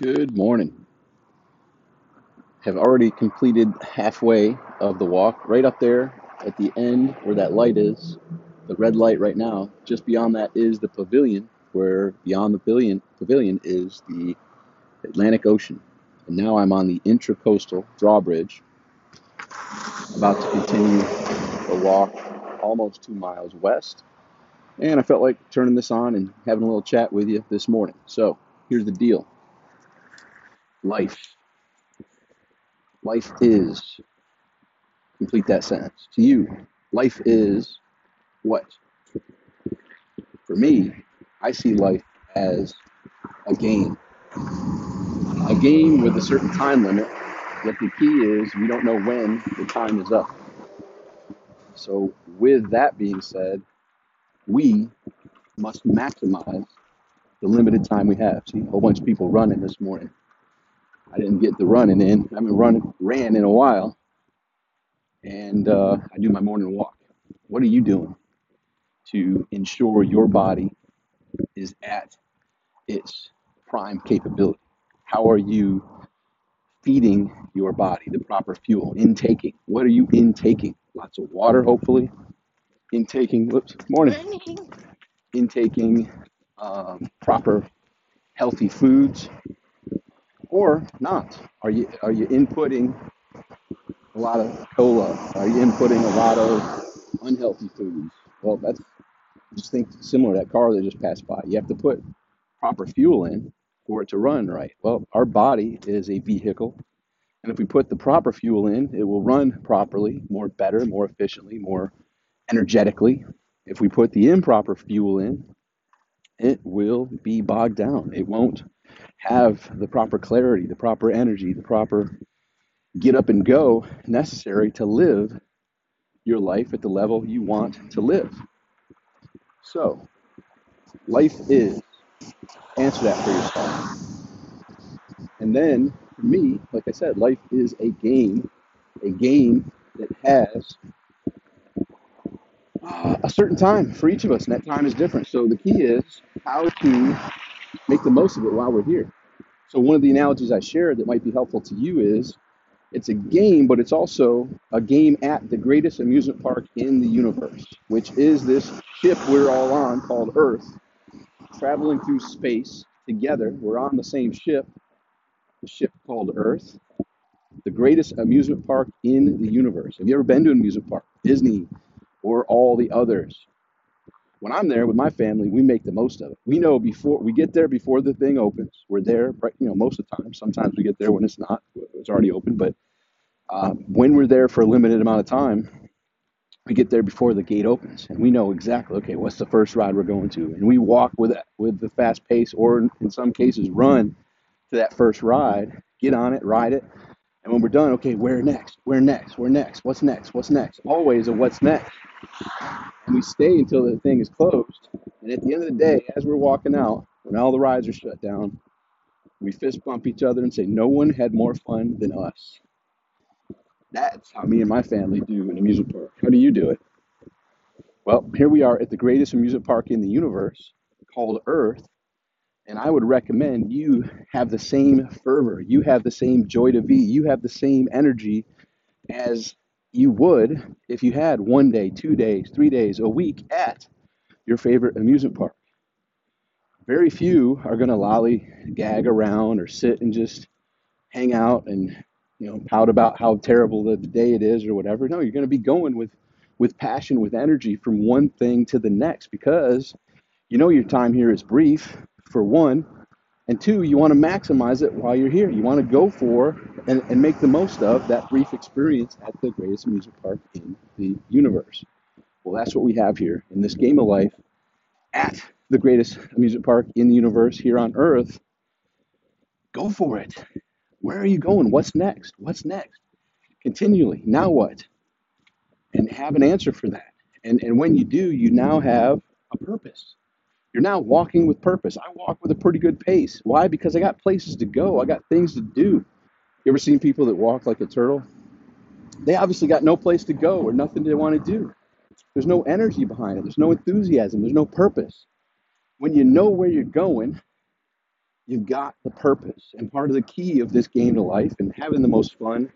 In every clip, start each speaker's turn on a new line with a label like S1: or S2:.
S1: Good morning. Have already completed halfway of the walk, right up there at the end where that light is, the red light right now. Just beyond that is the pavilion, where beyond the pavilion, pavilion is the Atlantic Ocean. And now I'm on the intracoastal drawbridge, about to continue the walk almost two miles west. And I felt like turning this on and having a little chat with you this morning. So here's the deal life. Life is Complete that sentence. To you, life is what? For me, I see life as a game. A game with a certain time limit, yet the key is we don't know when the time is up. So, with that being said, we must maximize the limited time we have. See, a whole bunch of people running this morning. I didn't get the running in. I haven't run ran in a while, and uh, I do my morning walk. What are you doing to ensure your body is at its prime capability? How are you feeding your body the proper fuel? Intaking. What are you intaking? Lots of water, hopefully. Intaking. Whoops. Morning. Intaking um, proper healthy foods, or not? Are you are you inputting a lot of cola? Are you inputting a lot of unhealthy foods? Well, that's just think similar to that car that just passed by. You have to put proper fuel in for it to run right. Well, our body is a vehicle, and if we put the proper fuel in, it will run properly, more better, more efficiently, more energetically. If we put the improper fuel in, it will be bogged down. It won't have the proper clarity, the proper energy, the proper get up and go necessary to live your life at the level you want to live. So, life is, answer that for yourself. And then, for me, like I said, life is a game, a game that has uh, a certain time for each of us, and that time is different. So, the key is how to make the most of it while we're here. So, one of the analogies I shared that might be helpful to you is it's a game, but it's also a game at the greatest amusement park in the universe, which is this ship we're all on called Earth, traveling through space together. We're on the same ship, the ship called Earth, the greatest amusement park in the universe. Have you ever been to an amusement park? Disney or all the others? When I'm there with my family, we make the most of it. We know before we get there before the thing opens. We're there, you know, most of the time. Sometimes we get there when it's not, it's already open. But uh, when we're there for a limited amount of time, we get there before the gate opens, and we know exactly, okay, what's the first ride we're going to, and we walk with it with the fast pace, or in some cases, run to that first ride, get on it, ride it, and when we're done, okay, where next? Where next? Where next? What's next? What's next? Always a what's next. And we stay until the thing is closed. And at the end of the day, as we're walking out, when all the rides are shut down, we fist bump each other and say, No one had more fun than us. That's how me and my family do an amusement park. How do you do it? Well, here we are at the greatest amusement park in the universe called Earth. And I would recommend you have the same fervor, you have the same joy to be, you have the same energy as you would if you had one day, two days, three days, a week at your favorite amusement park. Very few are going to lollygag around or sit and just hang out and you know pout about how terrible the day it is or whatever. No, you're going to be going with with passion, with energy from one thing to the next because you know your time here is brief for one, and two, you want to maximize it while you're here. You want to go for and, and make the most of that brief experience at the greatest amusement park in the universe. Well, that's what we have here in this game of life at the greatest amusement park in the universe here on Earth. Go for it. Where are you going? What's next? What's next? Continually. Now what? And have an answer for that. And, and when you do, you now have a purpose. You're now walking with purpose. I walk with a pretty good pace. Why? Because I got places to go. I got things to do. You ever seen people that walk like a turtle? They obviously got no place to go or nothing they want to do. There's no energy behind it. There's no enthusiasm. There's no purpose. When you know where you're going, You've got the purpose. And part of the key of this game to life and having the most fun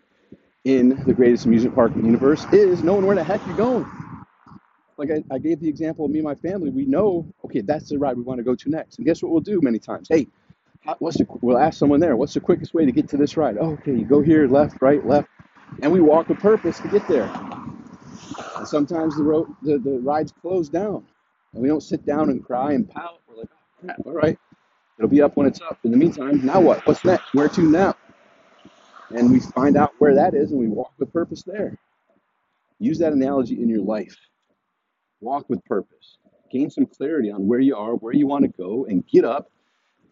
S1: in the greatest amusement park in the universe is knowing where the heck you're going. Like I, I gave the example of me and my family. We know, okay, that's the ride we want to go to next. And guess what we'll do many times? Hey, what's the, we'll ask someone there, what's the quickest way to get to this ride? Oh, okay, you go here, left, right, left. And we walk with purpose to get there. And sometimes the road, the, the ride's closed down. And we don't sit down and cry and pout. We're like, oh, crap, all right. It'll be up when it's up. In the meantime, now what? What's next? Where to now? And we find out where that is and we walk with purpose there. Use that analogy in your life. Walk with purpose. Gain some clarity on where you are, where you want to go, and get up,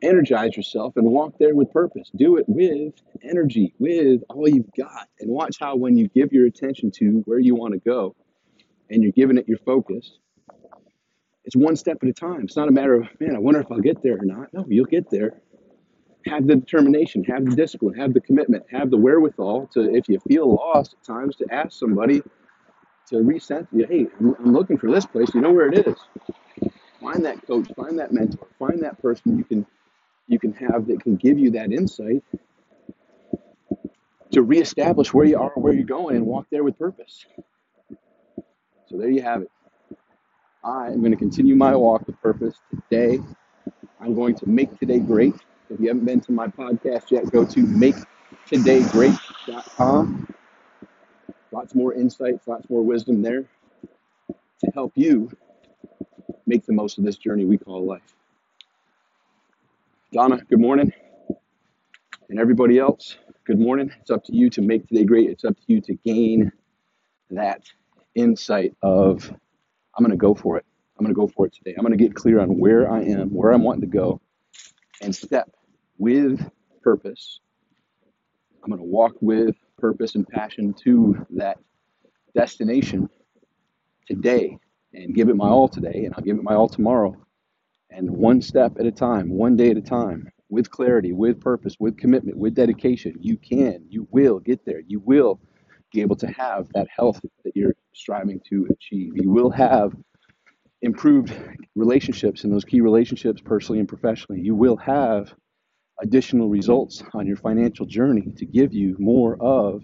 S1: energize yourself, and walk there with purpose. Do it with energy, with all you've got. And watch how when you give your attention to where you want to go and you're giving it your focus, it's one step at a time. It's not a matter of, man, I wonder if I'll get there or not. No, you'll get there. Have the determination, have the discipline, have the commitment, have the wherewithal to, if you feel lost at times, to ask somebody to resent you. Hey, I'm, I'm looking for this place. You know where it is. Find that coach, find that mentor, find that person you can you can have that can give you that insight to reestablish where you are, where you're going, and walk there with purpose. So there you have it. I am going to continue my walk with purpose today. I'm going to make today great. If you haven't been to my podcast yet, go to maketodaygreat.com. Lots more insights, lots more wisdom there to help you make the most of this journey we call life. Donna, good morning. And everybody else, good morning. It's up to you to make today great. It's up to you to gain that insight of I'm going to go for it. I'm going to go for it today. I'm going to get clear on where I am, where I'm wanting to go, and step with purpose. I'm going to walk with purpose and passion to that destination today and give it my all today, and I'll give it my all tomorrow. And one step at a time, one day at a time, with clarity, with purpose, with commitment, with dedication, you can, you will get there. You will be able to have that health that you're striving to achieve. You will have improved relationships in those key relationships, personally and professionally. You will have additional results on your financial journey to give you more of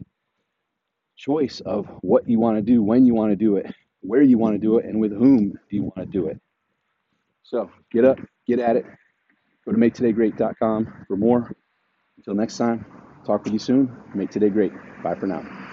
S1: choice of what you want to do, when you want to do it, where you want to do it, and with whom do you want to do it. So get up, get at it. Go to maketodaygreat.com for more. Until next time, talk with you soon. Make today great. Bye for now.